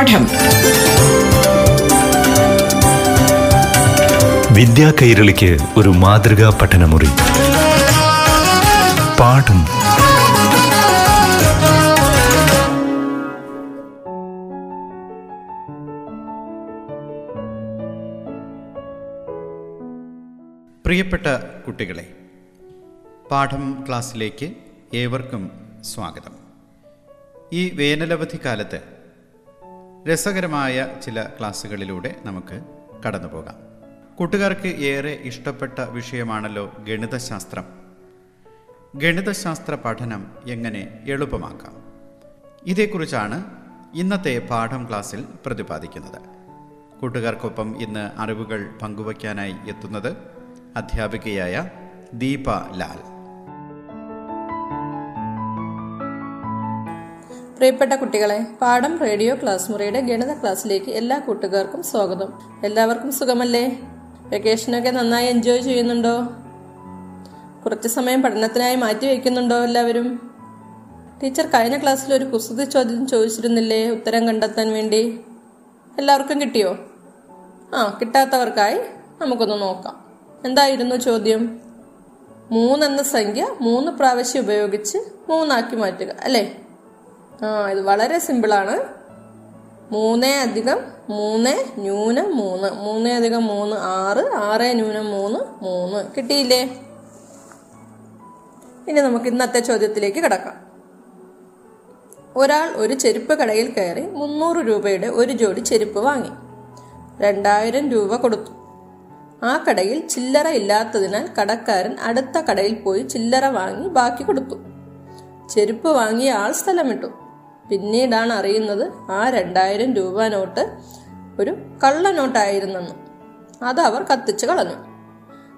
പാഠം. വിദ്യാ കൈരളിക്ക് ഒരു മാതൃകാ പഠനമുറി. പാഠം. പ്രിയപ്പെട്ട കുട്ടികളെ പാഠം ക്ലാസ്സിലേക്ക് ഏവർക്കും സ്വാഗതം. ഈ വേനലവധി കാലത്ത് രസകരമായ ചില ക്ലാസ്സുകളിലൂടെ നമുക്ക് കടന്നു പോകാം കൂട്ടുകാർക്ക് ഏറെ ഇഷ്ടപ്പെട്ട വിഷയമാണല്ലോ ഗണിതശാസ്ത്രം. ഗണിതശാസ്ത്ര പഠനം എങ്ങനെ എളുപ്പമാക്കാം? ഇതേക്കുറിച്ചാണ് ഇന്നത്തെ പാഠം ക്ലാസ്സിൽ പ്രതിപാദിക്കുന്നത്. കൂട്ടുകാർക്കൊപ്പം ഇന്ന് അറിവുകൾ പങ്കുവയ്ക്കാനായി എത്തുന്നത് അധ്യാപികയായ ദീപ ലാൽ. പ്രിയപ്പെട്ട കുട്ടികളെ പാഠം റേഡിയോ ക്ലാസ് മുറിയുടെ ഗണിത ക്ലാസ്സിലേക്ക് എല്ലാ കൂട്ടുകാർക്കും സ്വാഗതം. എല്ലാവർക്കും സുഖമല്ലേ? വെക്കേഷനൊക്കെ നന്നായി എൻജോയ് ചെയ്യുന്നുണ്ടോ? കുറച്ച് സമയം പഠനത്തിനായി മാറ്റി വയ്ക്കുന്നുണ്ടോ എല്ലാവരും? ടീച്ചർ കഴിഞ്ഞ ക്ലാസ്സിൽ ഒരു കുസൃതി ചോദ്യം ചോദിച്ചിരുന്നില്ലേ ഉത്തരം കണ്ടെത്താൻ വേണ്ടി? എല്ലാവർക്കും കിട്ടിയോ? ആ കിട്ടാത്തവർക്കായി നമുക്കൊന്ന് നോക്കാം. എന്തായിരുന്നു ചോദ്യം? മൂന്നെന്ന സംഖ്യ മൂന്ന് പ്രാവശ്യം ഉപയോഗിച്ച് മൂന്നാക്കി മാറ്റുക അല്ലേ? ആ ഇത് വളരെ സിമ്പിളാണ് മൂന്ന് അധികം മൂന്ന് ന്യൂനം മൂന്ന്. മൂന്ന് അധികം മൂന്ന് ആറ്. ആറ് ന്യൂനം മൂന്ന് മൂന്ന്. കിട്ടിയില്ലേ? ഇനി നമുക്ക് ഇന്നത്തെ ചോദ്യത്തിലേക്ക് കിടക്കാം. ഒരാൾ ഒരു ചെരുപ്പ് കടയിൽ കയറി മുന്നൂറ് രൂപയുടെ ഒരു ജോഡി ചെരുപ്പ് വാങ്ങി. രണ്ടായിരം രൂപ കൊടുത്തു. ആ കടയിൽ ചില്ലറ ഇല്ലാത്തതിനാൽ കടക്കാരൻ അടുത്ത കടയിൽ പോയി ചില്ലറ വാങ്ങി ബാക്കി കൊടുത്തു. ചെരുപ്പ് വാങ്ങിയ ആൾ സ്ഥലം വിട്ടു പിന്നീടാണ് അറിയുന്നത് ആ രണ്ടായിരം രൂപ നോട്ട് ഒരു കള്ള നോട്ടായിരുന്നെന്ന്. അത് അവർ കത്തിച്ചു കളഞ്ഞു.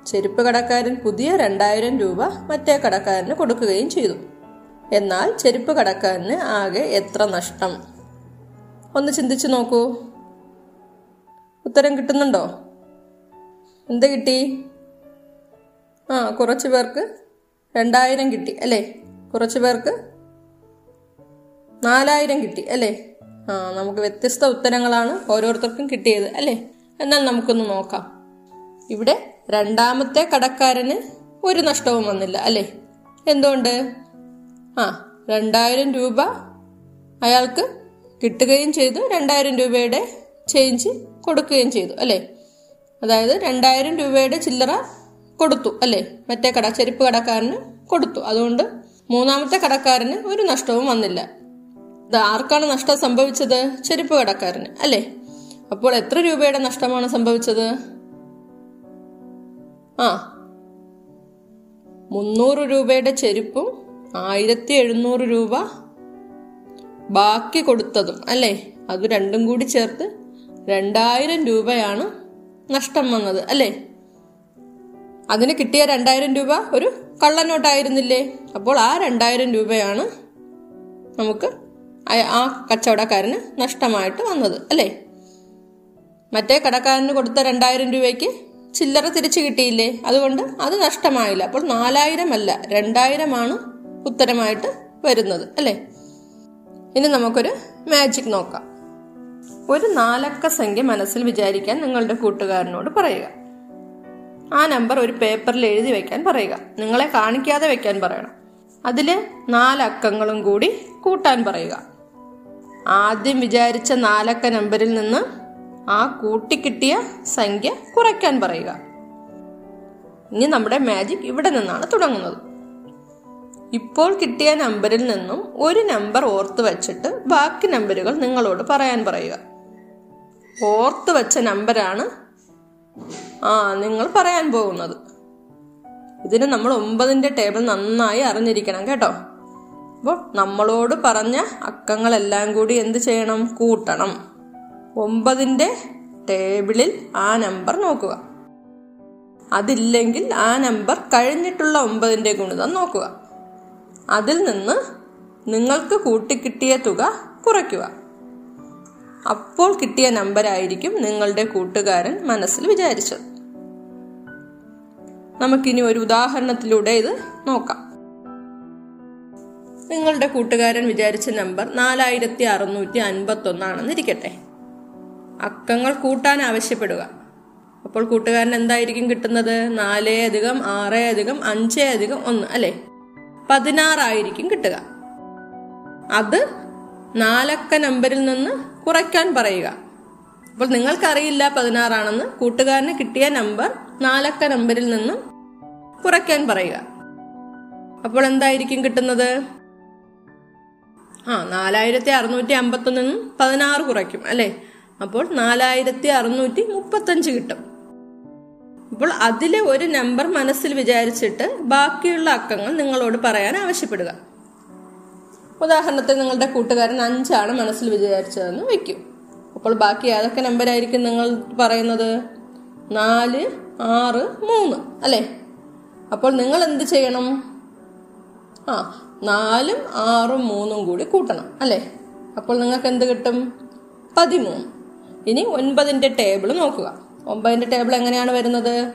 ചെരുപ്പ് കടക്കാരൻ പുതിയ രണ്ടായിരം രൂപ മറ്റേ കടക്കാരന് കൊടുക്കുകയും ചെയ്തു. എന്നാൽ ചെരുപ്പ് കടക്കാരന് ആകെ എത്ര നഷ്ടം? ഒന്ന് ചിന്തിച്ചു നോക്കൂ. ഉത്തരം കിട്ടുന്നുണ്ടോ? എന്ത് കിട്ടി? ആ കുറച്ച് പേർക്ക് രണ്ടായിരം കിട്ടി അല്ലേ? കുറച്ച് പേർക്ക് നാലായിരം കിട്ടി അല്ലേ? ആ നമുക്ക് വ്യത്യസ്ത ഉത്തരങ്ങളാണ് ഓരോരുത്തർക്കും കിട്ടിയത് അല്ലേ? എന്നാൽ നമുക്കൊന്ന് നോക്കാം. ഇവിടെ രണ്ടാമത്തെ കടക്കാരന് ഒരു നഷ്ടവും വന്നില്ല അല്ലേ? എന്തുകൊണ്ട്? ആ രണ്ടായിരം രൂപ അയാൾക്ക് കിട്ടുകയും ചെയ്തു രണ്ടായിരം രൂപയുടെ ചേഞ്ച് കൊടുക്കുകയും ചെയ്തു അല്ലേ? അതായത് രണ്ടായിരം രൂപയുടെ ചില്ലറ കൊടുത്തു അല്ലേ? മറ്റേ കട ചെരുപ്പ് കടക്കാരന് കൊടുത്തു. അതുകൊണ്ട് മൂന്നാമത്തെ കടക്കാരന് ഒരു നഷ്ടവും വന്നില്ല. ആർക്കാണ് നഷ്ടം സംഭവിച്ചത്? ചെരുപ്പ് കടക്കാരന് അല്ലേ? അപ്പോൾ എത്ര രൂപയുടെ നഷ്ടമാണ് സംഭവിച്ചത്? ആ മുന്നൂറ് രൂപയുടെ ചെരുപ്പും ആയിരത്തി എഴുന്നൂറ് രൂപ ബാക്കി കൊടുത്തതും അല്ലേ? അത് രണ്ടും കൂടി ചേർത്ത് രണ്ടായിരം രൂപയാണ് നഷ്ടം വന്നത് അല്ലേ? അതിന് കിട്ടിയ രണ്ടായിരം രൂപ ഒരു കള്ളനോട്ടായിരുന്നില്ലേ? അപ്പോൾ ആ രണ്ടായിരം രൂപയാണ് നമുക്ക് ആ കച്ചവടക്കാരന് നഷ്ടമായിട്ട് വന്നത് അല്ലേ? മറ്റേ കടക്കാരന് കൊടുത്ത രണ്ടായിരം രൂപയ്ക്ക് ചില്ലറ തിരിച്ചു കിട്ടിയില്ലേ? അതുകൊണ്ട് അത് നഷ്ടമായില്ല. അപ്പോൾ നാലായിരം അല്ല രണ്ടായിരമാണ് ഉത്തരമായിട്ട് വരുന്നത് അല്ലേ? ഇനി നമുക്കൊരു മാജിക് നോക്കാം. ഒരു നാലക്ക സംഖ്യ മനസ്സിൽ വിചാരിക്കാൻ നിങ്ങളുടെ കൂട്ടുകാരനോട് പറയുക. ആ നമ്പർ ഒരു പേപ്പറിൽ എഴുതി വെക്കാൻ പറയുക. നിങ്ങളെ കാണിക്കാതെ വെക്കാൻ പറയണം. അതിൽ നാലക്കങ്ങളും കൂടി കൂട്ടാൻ പറയുക. ആദ്യം വിചാരിച്ച നാലക്ക നമ്പറിൽ നിന്ന് ആ കൂട്ടിക്കിട്ടിയ സംഖ്യ കുറയ്ക്കാൻ പറയുക. ഇനി നമ്മുടെ മാജിക് ഇവിടെ നിന്നാണ് തുടങ്ങുന്നത്. ഇപ്പോൾ കിട്ടിയ നമ്പറിൽ നിന്നും ഒരു നമ്പർ ഓർത്ത് വച്ചിട്ട് ബാക്കി നമ്പറുകൾ നിങ്ങളോട് പറയാൻ പറയുക. ഓർത്ത് വച്ച നമ്പരാണ് ആ നിങ്ങൾ പറയാൻ പോകുന്നത്. ഇതിന് നമ്മൾ ഒമ്പതിന്റെ ടേബിൾ നന്നായി അറിഞ്ഞിരിക്കണം കേട്ടോ. അപ്പോൾ നമ്മളോട് പറഞ്ഞ അക്കങ്ങളെല്ലാം കൂടി എന്ത് ചെയ്യണം? കൂട്ടണം. ഒമ്പതിന്റെ ടേബിളിൽ ആ നമ്പർ നോക്കുക. അതില്ലെങ്കിൽ ആ നമ്പർ കഴിഞ്ഞിട്ടുള്ള ഒമ്പതിന്റെ ഗുണിതം നോക്കുക. അതിൽ നിന്ന് നിങ്ങൾക്ക് കൂട്ടിക്കിട്ടിയ തുക കുറയ്ക്കുക. അപ്പോൾ കിട്ടിയ നമ്പരായിരിക്കും നിങ്ങളുടെ കൂട്ടുകാരൻ മനസ്സിൽ വിചാരിച്ചത്. നമുക്കിനി ഒരു ഉദാഹരണത്തിലൂടെ ഇത് നോക്കാം. നിങ്ങളുടെ കൂട്ടുകാരൻ വിചാരിച്ച നമ്പർ നാലായിരത്തി അറുന്നൂറ്റി അൻപത്തി ഒന്നാണെന്നിരിക്കട്ടെ അക്കങ്ങൾ കൂട്ടാൻ ആവശ്യപ്പെടുക. അപ്പോൾ കൂട്ടുകാരൻ എന്തായിരിക്കും കിട്ടുന്നത്? നാലേ അധികം ആറേ അധികം അഞ്ചേ അധികം ഒന്ന് അല്ലെ? പതിനാറായിരിക്കും കിട്ടുക. അത് നാലക്ക നമ്പറിൽ നിന്ന് കുറയ്ക്കാൻ പറയുക. അപ്പോൾ നിങ്ങൾക്കറിയില്ല പതിനാറാണെന്ന്. കൂട്ടുകാരന് കിട്ടിയ നമ്പർ നാലക്ക നമ്പറിൽ നിന്നും കുറയ്ക്കാൻ പറയുക. അപ്പോൾ എന്തായിരിക്കും കിട്ടുന്നത്? ആ നാലായിരത്തി അറുന്നൂറ്റി അമ്പത്തൊന്നിൽ നിന്നും പതിനാറ് കുറയ്ക്കും അല്ലേ? അപ്പോൾ നാലായിരത്തി അറുന്നൂറ്റി മുപ്പത്തഞ്ച് കിട്ടും. അപ്പോൾ അതിലെ ഒരു നമ്പർ മനസ്സിൽ വിചാരിച്ചിട്ട് ബാക്കിയുള്ള അക്കങ്ങൾ നിങ്ങളോട് പറയാൻ ആവശ്യപ്പെടുക. ഉദാഹരണത്തിന് നിങ്ങളുടെ കൂട്ടുകാരൻ അഞ്ചാണ് മനസ്സിൽ വിചാരിച്ചതെന്ന് വെക്കും അപ്പോൾ ബാക്കി ഏതൊക്കെ നമ്പരായിരിക്കും നിങ്ങൾ പറയുന്നത്? നാല് ആറ് മൂന്ന് അല്ലേ? അപ്പോൾ നിങ്ങൾ എന്ത് ചെയ്യണം? ആ നാലും ആറും മൂന്നും കൂടി കൂട്ടണം അല്ലേ? അപ്പോൾ നിങ്ങൾക്ക് എന്ത് കിട്ടും? പതിമൂന്ന്. ഇനി ഒൻപതിന്റെ ടേബിൾ നോക്കുക. ഒമ്പതിന്റെ ടേബിൾ എങ്ങനെയാണ് വരുന്നത്?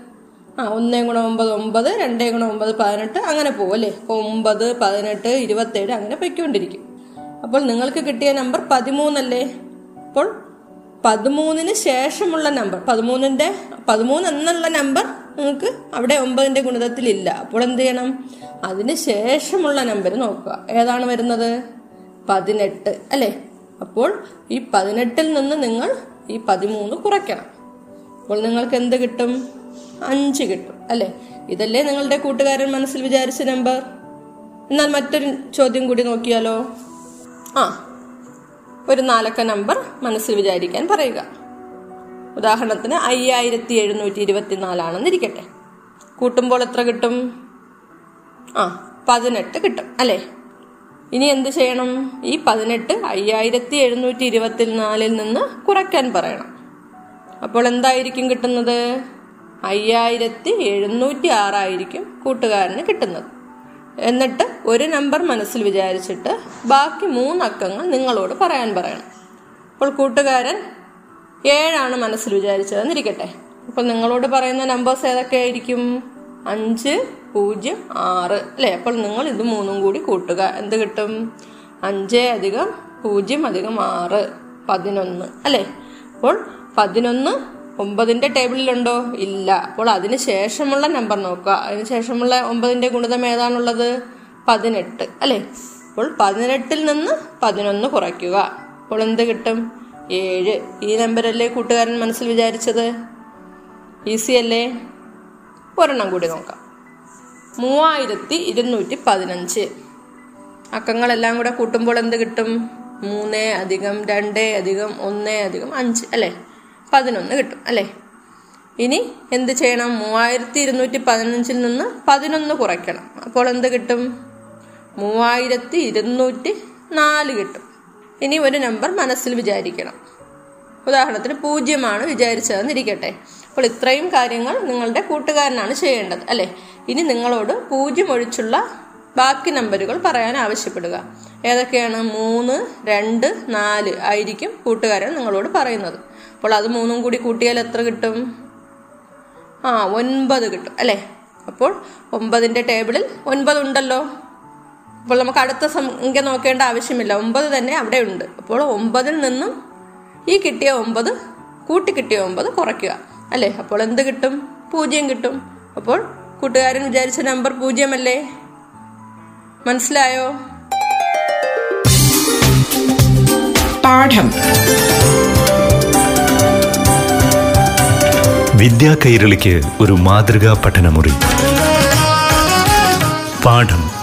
ആ ഒന്നേ ഗുണം ഒമ്പത് ഒമ്പത് രണ്ടേ ഗുണം ഒമ്പത് പതിനെട്ട് അങ്ങനെ പോകും അല്ലേ? ഒമ്പത് പതിനെട്ട് ഇരുപത്തേഴ് അങ്ങനെ പൊയ്ക്കൊണ്ടിരിക്കും. അപ്പോൾ നിങ്ങൾക്ക് കിട്ടിയ നമ്പർ പതിമൂന്നല്ലേ അപ്പോൾ പതിമൂന്നിന് ശേഷമുള്ള നമ്പർ പതിമൂന്നിന്റെ പതിമൂന്ന് എന്നുള്ള നമ്പർ നിങ്ങൾക്ക് അവിടെ ഒമ്പതിന്റെ ഗുണിതത്തിലില്ല. അപ്പോൾ എന്ത് ചെയ്യണം? അതിന് ശേഷമുള്ള നമ്പർ നോക്കുക. ഏതാണ് വരുന്നത്? പതിനെട്ട്. അല്ലേ? അപ്പോൾ ഈ പതിനെട്ടിൽ നിന്ന് നിങ്ങൾ ഈ പതിമൂന്ന് കുറയ്ക്കണം. അപ്പോൾ നിങ്ങൾക്ക് എന്ത് കിട്ടും? അഞ്ച് കിട്ടും. അല്ലേ? ഇതല്ലേ നിങ്ങളുടെ കൂട്ടുകാരൻ മനസ്സിൽ വിചാരിച്ച നമ്പർ എന്നാൽ മറ്റൊരു ചോദ്യം കൂടി നോക്കിയാലോ? ആ ഒരു നാലക്ക നമ്പർ മനസ്സിൽ വിചാരിക്കാൻ പറയുക. ഉദാഹരണത്തിന് അയ്യായിരത്തി എഴുന്നൂറ്റി ഇരുപത്തിനാലാണെന്നിരിക്കട്ടെ കൂട്ടുമ്പോൾ എത്ര കിട്ടും? ആ പതിനെട്ട് കിട്ടും അല്ലേ? ഇനി എന്ത് ചെയ്യണം? ഈ പതിനെട്ട് അയ്യായിരത്തി എഴുന്നൂറ്റി ഇരുപത്തിനാലിൽ നിന്ന് കുറയ്ക്കാൻ പറയണം. അപ്പോൾ എന്തായിരിക്കും കിട്ടുന്നത്? അയ്യായിരത്തി എഴുന്നൂറ്റി ആറായിരിക്കും കൂട്ടുകാരന് കിട്ടുന്നത്. എന്നിട്ട് ഒരു നമ്പർ മനസ്സിൽ വിചാരിച്ചിട്ട് ബാക്കി മൂന്നക്കങ്ങൾ നിങ്ങളോട് പറയാൻ പറയണം. അപ്പോൾ കൂട്ടുകാരൻ ഏഴാണ് മനസ്സിൽ വിചാരിച്ചതെന്നിരിക്കട്ടെ അപ്പൊ നിങ്ങളോട് പറയുന്ന നമ്പേഴ്സ് ഏതൊക്കെ ആയിരിക്കും അഞ്ച് പൂജ്യം ആറ്. അല്ലേ? അപ്പോൾ നിങ്ങൾ ഇത് മൂന്നും കൂടി കൂട്ടുക. എന്ത് കിട്ടും? അഞ്ച് അധികം പൂജ്യം അധികം ആറ് പതിനൊന്ന്. അല്ലേ? അപ്പോൾ പതിനൊന്ന് ഒമ്പതിന്റെ ടേബിളിലുണ്ടോ? ഇല്ല. അപ്പോൾ അതിന് ശേഷമുള്ള നമ്പർ നോക്കുക. അതിന് ശേഷമുള്ള ഒമ്പതിന്റെ ഗുണിതം ഏതാണുള്ളത്? പതിനെട്ട്. അല്ലേ? അപ്പോൾ പതിനെട്ടിൽ നിന്ന് പതിനൊന്ന് കുറയ്ക്കുക. അപ്പോൾ എന്ത് കിട്ടും? ഏഴ്. ഈ നമ്പരല്ലേ കൂട്ടുകാരൻ മനസ്സിൽ വിചാരിച്ചത്? ഈസി അല്ലേ? ഒരെണ്ണം കൂടി നോക്കാം. മൂവായിരത്തി ഇരുന്നൂറ്റി പതിനഞ്ച് അക്കങ്ങളെല്ലാം കൂടെ കൂട്ടുമ്പോൾ എന്ത് കിട്ടും? മൂന്ന് അധികം രണ്ട് അധികം ഒന്ന് അധികം അഞ്ച് അല്ലേ? പതിനൊന്ന് കിട്ടും അല്ലേ? ഇനി എന്ത് ചെയ്യണം? മൂവായിരത്തി ഇരുന്നൂറ്റി പതിനഞ്ചിൽ നിന്ന് പതിനൊന്ന് കുറയ്ക്കണം. അപ്പോൾ എന്ത് കിട്ടും? മൂവായിരത്തി ഇരുന്നൂറ്റി നാല് കിട്ടും. ഇനി ഒരു നമ്പർ മനസ്സിൽ വിചാരിക്കണം. ഉദാഹരണത്തിന് പൂജ്യമാണ് വിചാരിച്ചതെന്നിരിക്കട്ടെ. അപ്പോൾ ഇത്രയും കാര്യങ്ങൾ നിങ്ങളുടെ കൂട്ടുകാരനാണ് ചെയ്യേണ്ടത് അല്ലേ? ഇനി നിങ്ങളോട് പൂജ്യം ഒഴിച്ചുള്ള ബാക്കി നമ്പറുകൾ പറയാൻ ആവശ്യപ്പെടുക. ഏതൊക്കെയാണ്? മൂന്ന് രണ്ട് നാല് ആയിരിക്കും കൂട്ടുകാരൻ നിങ്ങളോട് പറയുന്നത്. അപ്പോൾ അത് മൂന്നും കൂടി കൂട്ടിയാൽ എത്ര കിട്ടും? ആ ഒൻപത് കിട്ടും അല്ലേ? അപ്പോൾ ഒമ്പതിന്റെ ടേബിളിൽ ഒൻപത് ഉണ്ടല്ലോ അപ്പോൾ നമുക്ക് അടുത്ത സംഖ്യ നോക്കേണ്ട ആവശ്യമില്ല. ഒമ്പത് തന്നെ അവിടെ ഉണ്ട്. അപ്പോൾ ഒമ്പതിൽ നിന്നും ഈ കിട്ടിയ ഒമ്പത് കൂട്ടി കിട്ടിയ ഒമ്പത് കുറയ്ക്കുക. അല്ലേ? അപ്പോൾ എന്ത് കിട്ടും? പൂജ്യം കിട്ടും. അപ്പോൾ കൂട്ടുകാരൻ വിചാരിച്ച നമ്പർ പൂജ്യമല്ലേ? മനസ്സിലായോ? പാഠം. വിദ്യാ കൈരളിക്ക് ഒരു മാതൃകാ പഠനമുറി. പാഠം.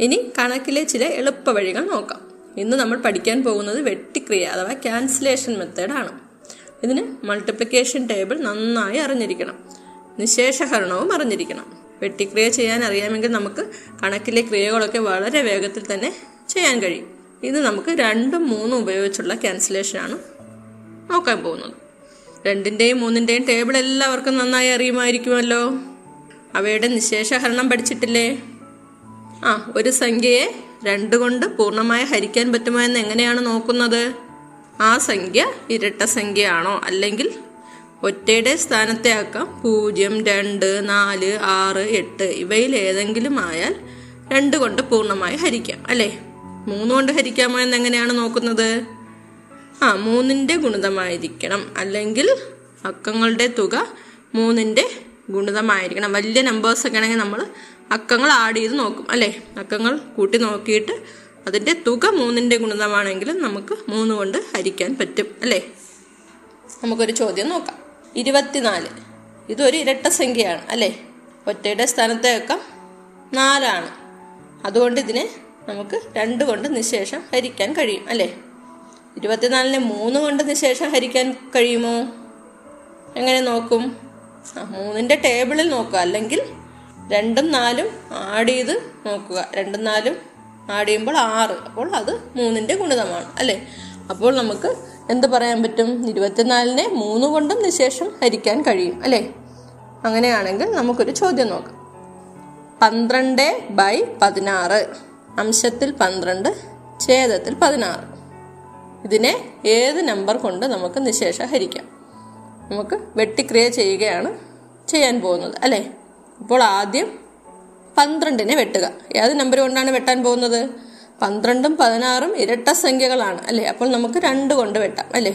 ഇനി കണക്കിലെ ചില എളുപ്പ വഴികൾ നോക്കാം. ഇന്ന് നമ്മൾ പഠിക്കാൻ പോകുന്നത് വെട്ടിക്രിയ അഥവാ ക്യാൻസലേഷൻ ആണ്. ഇതിന് മൾട്ടിപ്ലിക്കേഷൻ ടേബിൾ നന്നായി അറിഞ്ഞിരിക്കണം. നിശേഷഹരണവും അറിഞ്ഞിരിക്കണം. വെട്ടിക്രിയ ചെയ്യാൻ അറിയാമെങ്കിൽ നമുക്ക് കണക്കിലെ ക്രിയകളൊക്കെ വളരെ വേഗത്തിൽ തന്നെ ചെയ്യാൻ കഴിയും. ഇത് നമുക്ക് രണ്ടും മൂന്നും ഉപയോഗിച്ചുള്ള ക്യാൻസലേഷനാണ് നോക്കാൻ പോകുന്നത്. രണ്ടിന്റെയും മൂന്നിന്റെയും ടേബിൾ എല്ലാവർക്കും നന്നായി അറിയുമായിരിക്കുമല്ലോ? അവയുടെ നിശേഷഹരണം പഠിച്ചിട്ടില്ലേ? ആ ഒരു സംഖ്യയെ രണ്ട് കൊണ്ട് പൂർണമായി ഹരിക്കാൻ പറ്റുമോ എന്ന് എങ്ങനെയാണ് നോക്കുന്നത്? ആ സംഖ്യ ഇരട്ട സംഖ്യയാണോ? അല്ലെങ്കിൽ ഒറ്റയുടെ സ്ഥാനത്തെ ആക്കാം. പൂജ്യം രണ്ട് നാല് ആറ് എട്ട് ഇവയിൽ ഏതെങ്കിലും ആയാൽ രണ്ട് കൊണ്ട് പൂർണമായി ഹരിക്കാം. അല്ലേ? മൂന്ന് കൊണ്ട് ഹരിക്കാമോ എന്ന് എങ്ങനെയാണ് നോക്കുന്നത്? ആ മൂന്നിന്റെ ഗുണിതമായിരിക്കണം. അല്ലെങ്കിൽ അക്കങ്ങളുടെ തുക മൂന്നിന്റെ ഗുണിതമായിരിക്കണം. വലിയ നമ്പേഴ്സ് ഒക്കെ ആണെങ്കിൽ നമ്മൾ അക്കങ്ങൾ ആഡ് ചെയ്ത് നോക്കും അല്ലേ? അക്കങ്ങൾ കൂട്ടി നോക്കിയിട്ട് അതിന്റെ തുക മൂന്നിന്റെ ഗുണിതമാണെങ്കിൽ നമുക്ക് മൂന്ന് കൊണ്ട് ഹരിക്കാൻ പറ്റും അല്ലേ? നമുക്കൊരു ചോദ്യം നോക്കാം. ഇരുപത്തിനാല്. ഇതൊരു ഇരട്ട സംഖ്യയാണ് അല്ലേ? ഒറ്റയുടെ സ്ഥാനത്തെ അക്കം നാലാണ്. അതുകൊണ്ട് ഇതിനെ നമുക്ക് രണ്ട് കൊണ്ട് നിശേഷം ഹരിക്കാൻ കഴിയും അല്ലേ? ഇരുപത്തിനാലിനെ മൂന്ന് കൊണ്ട് നിശേഷം ഹരിക്കാൻ കഴിയുമോ? എങ്ങനെ നോക്കും? മൂന്നിന്റെ ടേബിളിൽ നോക്കുക. അല്ലെങ്കിൽ രണ്ടും നാലും ആഡ് ചെയ്ത് നോക്കുക. രണ്ടും നാലും ആഡ് ചെയ്യുമ്പോൾ ആറ്. അപ്പോൾ അത് മൂന്നിന്റെ ഗുണിതമാണ് അല്ലേ? അപ്പോൾ നമുക്ക് എന്ത് പറയാൻ പറ്റും? ഇരുപത്തിനാലിനെ മൂന്ന് കൊണ്ടും നിശേഷം ഹരിക്കാൻ കഴിയും അല്ലേ? അങ്ങനെയാണെങ്കിൽ നമുക്കൊരു ചോദ്യം നോക്കാം. പന്ത്രണ്ട് ബൈ പതിനാറ്. അംശത്തിൽ പന്ത്രണ്ട് ഛേദത്തിൽ പതിനാറ്. ഇതിനെ ഏത് നമ്പർ കൊണ്ട് നമുക്ക് നിശേഷം ഹരിക്കാം? നമുക്ക് വെട്ടിക്രിയ ചെയ്യുകയാണ് ചെയ്യാൻ പോകുന്നത് അല്ലേ? അപ്പോൾ ആദ്യം പന്ത്രണ്ടിനെ വെട്ടുക. ഏത് നമ്പർ കൊണ്ടാണ് വെട്ടാൻ പോകുന്നത്? പന്ത്രണ്ടും പതിനാറും ഇരട്ട സംഖ്യകളാണ് അല്ലേ? അപ്പോൾ നമുക്ക് രണ്ട് കൊണ്ട് വെട്ടാം അല്ലേ?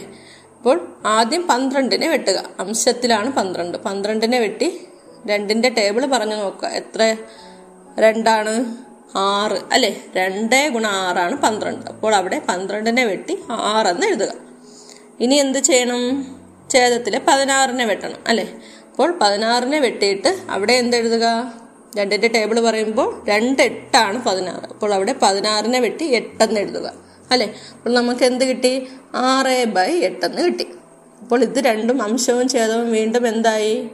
അപ്പോൾ ആദ്യം പന്ത്രണ്ടിനെ വെട്ടുക. അംശത്തിലാണ് പന്ത്രണ്ട്. പന്ത്രണ്ടിനെ വെട്ടി രണ്ടിന്റെ ടേബിൾ പറഞ്ഞു നോക്കുക. എത്ര? രണ്ടാണ് ആറ് അല്ലേ? രണ്ട് ഗുണ ആറാണ് പന്ത്രണ്ട്. അപ്പോൾ അവിടെ പന്ത്രണ്ടിനെ വെട്ടി ആറെന്ന് എഴുതുക. ഇനി എന്ത് ചെയ്യണം? ഛേദത്തിലെ പതിനാറിനെ വെട്ടണം അല്ലേ? അപ്പോൾ പതിനാറിനെ വെട്ടിയിട്ട് അവിടെ എന്തെഴുതുക? രണ്ടിന്റെ ടേബിൾ പറയുമ്പോൾ രണ്ട് എട്ടാണ് പതിനാറ്. അപ്പോൾ അവിടെ പതിനാറിനെ വെട്ടി എട്ടെന്ന് എഴുതുക. അല്ലേ? അപ്പോൾ നമുക്ക് എന്ത് കിട്ടി? ആറ് ബൈ എട്ടെന്ന് കിട്ടി. അപ്പോൾ ഇത് രണ്ടും അംശവും ഛേദവും വീണ്ടും എന്തായി?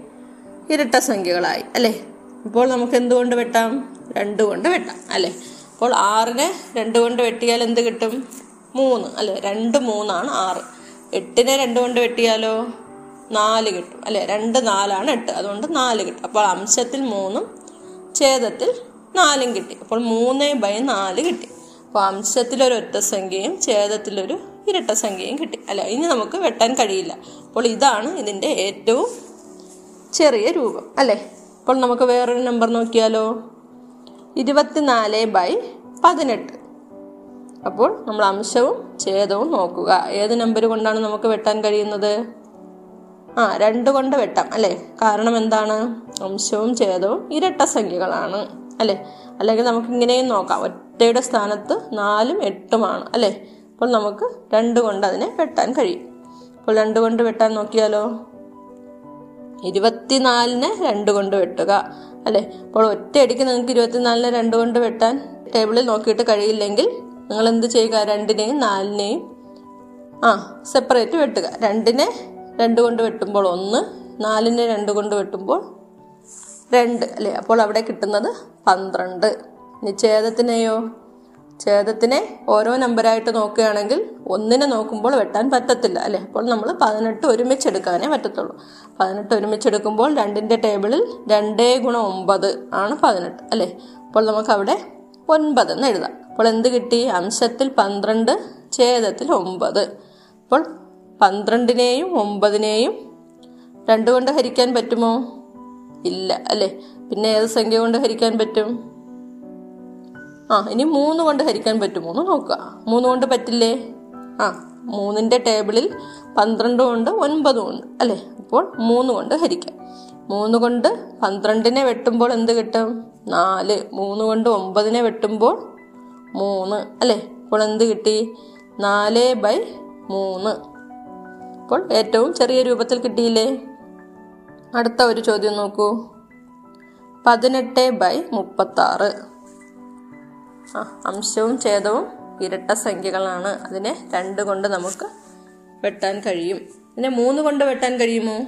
ഇരട്ട സംഖ്യകളായി. അല്ലേ? ഇപ്പോൾ നമുക്ക് എന്തുകൊണ്ട് വെട്ടാം? രണ്ട് കൊണ്ട് വെട്ടാം. അല്ലേ? അപ്പോൾ ആറിനെ രണ്ട് കൊണ്ട് വെട്ടിയാൽ എന്ത് കിട്ടും? മൂന്ന്. അല്ലേ? രണ്ട് മൂന്നാണ് ആറ്. എട്ടിനെ രണ്ട് കൊണ്ട് വെട്ടിയാലോ? നാല് കിട്ടും. അല്ലെ? രണ്ട് നാലാണ് എട്ട്. അതുകൊണ്ട് നാല് കിട്ടും. അപ്പോൾ അംശത്തിൽ മൂന്നും ഛേദത്തിൽ നാലും കിട്ടി. അപ്പോൾ മൂന്ന് ബൈ നാല് കിട്ടി. അപ്പോൾ അംശത്തിലൊരു ഒറ്റ സംഖ്യയും ഛേദത്തിലൊരു ഇരട്ട സംഖ്യയും കിട്ടി. അല്ല? ഇനി നമുക്ക് വെട്ടാൻ കഴിയില്ല. അപ്പോൾ ഇതാണ് ഇതിന്റെ ഏറ്റവും ചെറിയ രൂപം. അല്ലേ? അപ്പോൾ നമുക്ക് വേറൊരു നമ്പർ നോക്കിയാലോ? ഇരുപത്തിനാല് ബൈ പതിനെട്ട്. അപ്പോൾ നമ്മൾ അംശവും ഛേദവും നോക്കുക. ഏത് നമ്പർ കൊണ്ടാണ് നമുക്ക് വെട്ടാൻ കഴിയുന്നത്? ആ രണ്ട് കൊണ്ട് വെട്ടാം അല്ലേ? കാരണം എന്താണ്? അംശവും ഛേദവും ഇരട്ട സംഖ്യകളാണ് അല്ലേ? അല്ലെങ്കിൽ നമുക്ക് ഇങ്ങനെയും നോക്കാം. ഒറ്റയുടെ സ്ഥാനത്ത് നാലും എട്ടുമാണ് അല്ലേ? അപ്പോൾ നമുക്ക് രണ്ട് കൊണ്ട് അതിനെ വെട്ടാൻ കഴിയും. അപ്പോൾ രണ്ട് കൊണ്ട് വെട്ടാൻ നോക്കിയാലോ? ഇരുപത്തിനാലിന് രണ്ട് കൊണ്ട് വെട്ടുക അല്ലേ? അപ്പോൾ ഒറ്റയടിക്ക് നിങ്ങൾക്ക് ഇരുപത്തിനാലിന് രണ്ട് കൊണ്ട് വെട്ടാൻ ടേബിളിൽ നോക്കിയിട്ട് കഴിയില്ലെങ്കിൽ നിങ്ങൾ എന്ത് ചെയ്യുക? രണ്ടിനെയും നാലിനെയും ആ സെപ്പറേറ്റ് വെട്ടുക. രണ്ടിനെ രണ്ട് കൊണ്ട് വെട്ടുമ്പോൾ ഒന്ന് നാലിനെ രണ്ട് കൊണ്ട് വെട്ടുമ്പോൾ രണ്ട് അല്ലേ? അപ്പോൾ അവിടെ കിട്ടുന്നത് പന്ത്രണ്ട്. ഇനി ഛേദത്തിനെയോ? ഛേദത്തിനെ ഓരോ നമ്പറായിട്ട് നോക്കുകയാണെങ്കിൽ ഒന്നിനെ നോക്കുമ്പോൾ വെട്ടാൻ പറ്റത്തില്ല അല്ലേ? അപ്പോൾ നമ്മൾ പതിനെട്ട് ഒരുമിച്ച് എടുക്കാനേ പറ്റത്തുള്ളൂ. പതിനെട്ട് ഒരുമിച്ച് എടുക്കുമ്പോൾ രണ്ടിന്റെ ടേബിളിൽ രണ്ടേ ഗുണം ഒമ്പത് ആണ് പതിനെട്ട് അല്ലേ? അപ്പോൾ നമുക്ക് അവിടെ ഒൻപത് എന്ന് എഴുതാം. അപ്പോൾ എന്ത് കിട്ടി? അംശത്തിൽ പന്ത്രണ്ട് ഛേദത്തിൽ ഒമ്പത്. അപ്പോൾ പന്ത്രണ്ടിനെയും ഒമ്പതിനെയും രണ്ട് കൊണ്ട് ഹരിക്കാൻ പറ്റുമോ? ഇല്ല അല്ലേ? പിന്നെ ഏത് സംഖ്യ കൊണ്ട് ഹരിക്കാൻ പറ്റും? ആ ഇനി മൂന്ന് കൊണ്ട് ഹരിക്കാൻ പറ്റുമോ എന്ന് നോക്കുക. മൂന്ന് കൊണ്ട് പറ്റില്ലേ? ആ മൂന്നിന്റെ ടേബിളിൽ പന്ത്രണ്ടും ഉണ്ട് ഒൻപതും ഉണ്ട് അല്ലേ? അപ്പോൾ മൂന്ന് കൊണ്ട് ഹരിക്കാം. മൂന്ന് കൊണ്ട് പന്ത്രണ്ടിനെ വെട്ടുമ്പോൾ എന്ത് കിട്ടും? നാല്. മൂന്ന് കൊണ്ട് ഒമ്പതിനെ വെട്ടുമ്പോൾ മൂന്ന് അല്ലേ? അപ്പോൾ എന്ത് കിട്ടി? നാല് ബൈ മൂന്ന്. അപ്പോൾ ഏറ്റവും ചെറിയ രൂപത്തിൽ കിട്ടിയില്ലേ? അടുത്ത ഒരു ചോദ്യം നോക്കൂ. പതിനെട്ട് ബൈ മുപ്പത്താറ്. ആ അംശവും ഛേദവും ഇരട്ട സംഖ്യകളാണ്. അതിനെ രണ്ട് കൊണ്ട് നമുക്ക് വെട്ടാൻ കഴിയും. ഇതിനെ മൂന്ന് കൊണ്ട് വെട്ടാൻ കഴിയുമോ?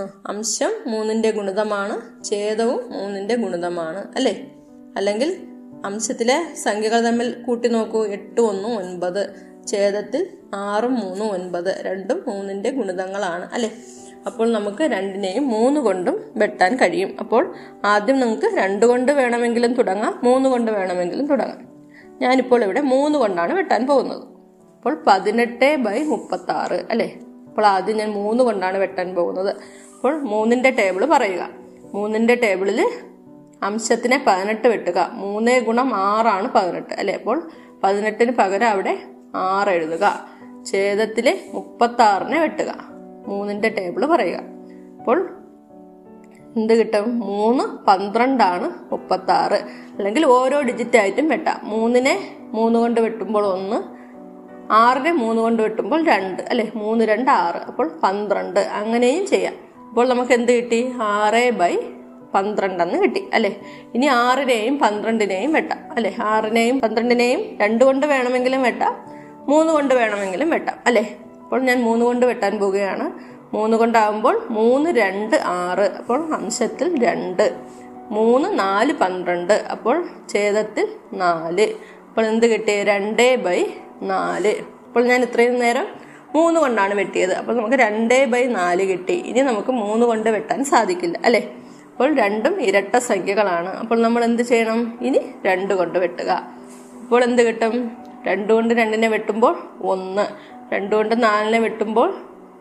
ആ, അംശം മൂന്നിന്റെ ഗുണിതമാണ് ഛേദവും മൂന്നിന്റെ ഗുണിതമാണ് അല്ലേ? അല്ലെങ്കിൽ അംശത്തിലെ സംഖ്യകൾ തമ്മിൽ കൂട്ടി നോക്കൂ. എട്ട് ഒന്ന് ഒൻപത്. ഛേദത്തിൽ ആറും മൂന്നും ഒൻപത് രണ്ടും മൂന്നിന്റെ ഗുണിതങ്ങളാണ് അല്ലേ? അപ്പോൾ നമുക്ക് രണ്ടിനെയും മൂന്ന് കൊണ്ടും വെട്ടാൻ കഴിയും. അപ്പോൾ ആദ്യം നമുക്ക് രണ്ട് കൊണ്ട് വേണമെങ്കിലും തുടങ്ങാം മൂന്ന് കൊണ്ട് വേണമെങ്കിലും തുടങ്ങാം. ഞാനിപ്പോൾ ഇവിടെ മൂന്ന് കൊണ്ടാണ് വെട്ടാൻ പോകുന്നത്. അപ്പോൾ പതിനെട്ട് ബൈ മുപ്പത്തി ആറ് അല്ലേ? അപ്പോൾ ആദ്യം ഞാൻ മൂന്ന് കൊണ്ടാണ് വെട്ടാൻ പോകുന്നത്. അപ്പോൾ മൂന്നിന്റെ ടേബിൾ പറയുക. മൂന്നിന്റെ ടേബിളിൽ അംശത്തിനെ പതിനെട്ട് വെട്ടുക. മൂന്നേ ഗുണം ആറാണ് പതിനെട്ട് അല്ലേ? അപ്പോൾ പതിനെട്ടിന് പകരം അവിടെ ആറ് എഴുതുക. ഛേദത്തിലെ മുപ്പത്തി ആറിനെ വെട്ടുക. മൂന്നിന്റെ ടേബിൾ പറയുക. അപ്പോൾ എന്ത് കിട്ടും? മൂന്ന് പന്ത്രണ്ടാണ് മുപ്പത്തി ആറ് അല്ലെങ്കിൽ ഓരോ ഡിജിറ്റ് ആയിട്ടും വെട്ടാം. മൂന്നിനെ മൂന്ന് കൊണ്ട് വെട്ടുമ്പോൾ ഒന്ന് ആറിനെ മൂന്ന് കൊണ്ട് വെട്ടുമ്പോൾ രണ്ട്. അല്ലെ? മൂന്ന് രണ്ട് ആറ്. അപ്പോൾ പന്ത്രണ്ട്. അങ്ങനെയും ചെയ്യാം. അപ്പോൾ നമുക്ക് എന്ത് കിട്ടി? ആറ് ബൈ പന്ത്രണ്ടെന്ന് കിട്ടി. അല്ലെ? ഇനി ആറിനെയും പന്ത്രണ്ടിനെയും വെട്ടാം. അല്ലെ? ആറിനെയും പന്ത്രണ്ടിനെയും രണ്ട് കൊണ്ട് വേണമെങ്കിലും വെട്ടാം. മൂന്ന് കൊണ്ട് വേണമെങ്കിലും വെട്ടാം അല്ലേ? അപ്പോൾ ഞാൻ മൂന്ന് കൊണ്ട് വെട്ടാൻ പോവുകയാണ്. മൂന്ന് കൊണ്ടാകുമ്പോൾ മൂന്ന് രണ്ട് ആറ് അപ്പോൾ അംശത്തിൽ രണ്ട്. മൂന്ന് നാല് പന്ത്രണ്ട് അപ്പോൾ ഛേദത്തിൽ നാല്. അപ്പോൾ എന്ത് കിട്ടി രണ്ട് ബൈ നാല്. അപ്പോൾ ഞാൻ ഇത്രയും നേരം മൂന്ന് കൊണ്ടാണ് വെട്ടിയത്. അപ്പോൾ നമുക്ക് രണ്ട് ബൈ നാല് കിട്ടി. ഇനി നമുക്ക് മൂന്ന് കൊണ്ട് വെട്ടാൻ സാധിക്കില്ല അല്ലേ? അപ്പോൾ രണ്ടും ഇരട്ട സംഖ്യകളാണ്. അപ്പോൾ നമ്മൾ എന്ത് ചെയ്യണം? ഇനി രണ്ട് കൊണ്ട് വെട്ടുക. അപ്പോൾ എന്ത് കിട്ടും? രണ്ട് കൊണ്ട് രണ്ടിനെ വെട്ടുമ്പോൾ ഒന്ന്. രണ്ട് കൊണ്ട് നാലിനെ വെട്ടുമ്പോൾ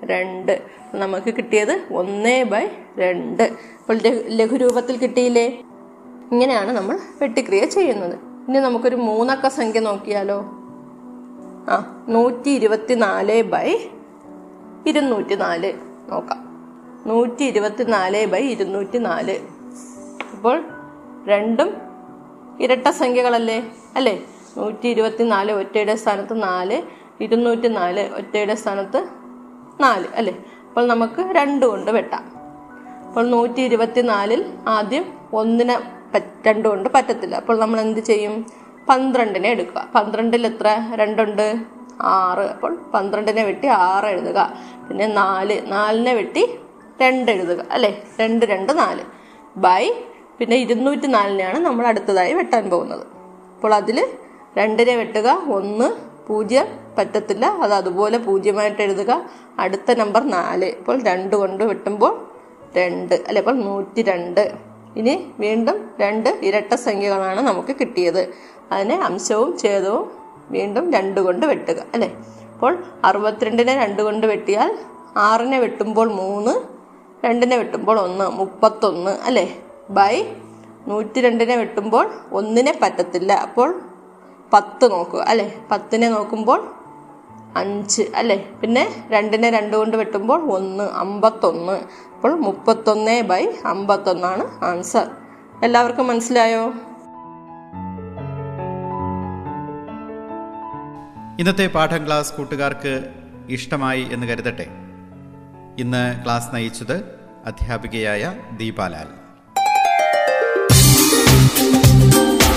രണ്ട്. നമുക്ക് കിട്ടിയത് ഒന്ന് ബൈ രണ്ട്. അപ്പോൾ ലഘുരൂപത്തിൽ കിട്ടിയില്ലേ? ഇങ്ങനെയാണ് നമ്മൾ വെട്ടിക്രിയ ചെയ്യുന്നത്. ഇനി നമുക്കൊരു മൂന്നക്ക സംഖ്യ നോക്കിയാലോ? ആ നൂറ്റി ഇരുപത്തി നാല് ബൈ ഇരുന്നൂറ്റി നാല് നോക്കാം. നൂറ്റി ഇരുപത്തി നാല് ബൈ ഇരുന്നൂറ്റി നാല് അപ്പോൾ രണ്ടും ഇരട്ട സംഖ്യകളല്ലേ? അല്ലേ? നൂറ്റി ഇരുപത്തി നാല് ഒറ്റയുടെ സ്ഥാനത്ത് നാല് ഇരുന്നൂറ്റി നാല് ഒറ്റയുടെ സ്ഥാനത്ത് നാല് അല്ലേ? അപ്പോൾ നമുക്ക് രണ്ട് കൊണ്ട് വെട്ടാം. അപ്പോൾ നൂറ്റി ഇരുപത്തി നാലിൽ ആദ്യം ഒന്നിനെ രണ്ട് കൊണ്ട് പറ്റത്തില്ല. അപ്പോൾ നമ്മൾ എന്ത് ചെയ്യും? പന്ത്രണ്ടിനെ എടുക്കുക. പന്ത്രണ്ടിൽ എത്ര? രണ്ടുണ്ട്. ആറ്. അപ്പോൾ പന്ത്രണ്ടിനെ വെട്ടി ആറ് എഴുതുക. പിന്നെ നാല്. നാലിനെ വെട്ടി രണ്ട് എഴുതുക അല്ലേ? രണ്ട് രണ്ട് നാല്. ബൈ. പിന്നെ ഇരുന്നൂറ്റി നാലിനെയാണ് നമ്മൾ അടുത്തതായി വെട്ടാൻ പോകുന്നത്. അപ്പോൾ അതിൽ രണ്ടിനെ വെട്ടുക. ഒന്ന് പൂജ്യം. പറ്റത്തില്ല. അത് അതുപോലെ പൂജ്യമായിട്ട് എഴുതുക. അടുത്ത നമ്പർ നാല്. ഇപ്പോൾ രണ്ട് കൊണ്ട് വെട്ടുമ്പോൾ രണ്ട്. അല്ലെ അപ്പോൾ നൂറ്റി രണ്ട് ഇനി വീണ്ടും രണ്ട് ഇരട്ട സംഖ്യകളാണ് നമുക്ക് കിട്ടിയത്. അതിനെ അംശവും ഛേദവും വീണ്ടും രണ്ട് കൊണ്ട് വെട്ടുക. അല്ലേ അപ്പോൾ അറുപത്തിരണ്ടിനെ രണ്ട് കൊണ്ട് വെട്ടിയാൽ ആറിനെ വെട്ടുമ്പോൾ മൂന്ന് രണ്ടിനെ വെട്ടുമ്പോൾ ഒന്ന് മുപ്പത്തൊന്ന്. അല്ലേ ബൈ നൂറ്റി രണ്ടിനെ വെട്ടുമ്പോൾ ഒന്നിനെ പറ്റത്തില്ല. അപ്പോൾ പത്ത് നോക്കുക അല്ലെ? പത്തിനെ നോക്കുമ്പോൾ അഞ്ച് അല്ലേ? പിന്നെ രണ്ടിനെ രണ്ട് കൊണ്ട് വെട്ടുമ്പോൾ ഒന്ന് അമ്പത്തൊന്ന്. അപ്പോൾ മുപ്പത്തൊന്ന് ബൈ അമ്പത്തൊന്നാണ് ആൻസർ. എല്ലാവർക്കും മനസ്സിലായോ? ഇന്നത്തെ പാഠം ക്ലാസ് കൂട്ടുകാർക്ക് ഇഷ്ടമായി എന്ന് കരുതട്ടെ. ഇന്ന് ക്ലാസ് നയിച്ചത് അധ്യാപികയായ ദീപാലാൽ.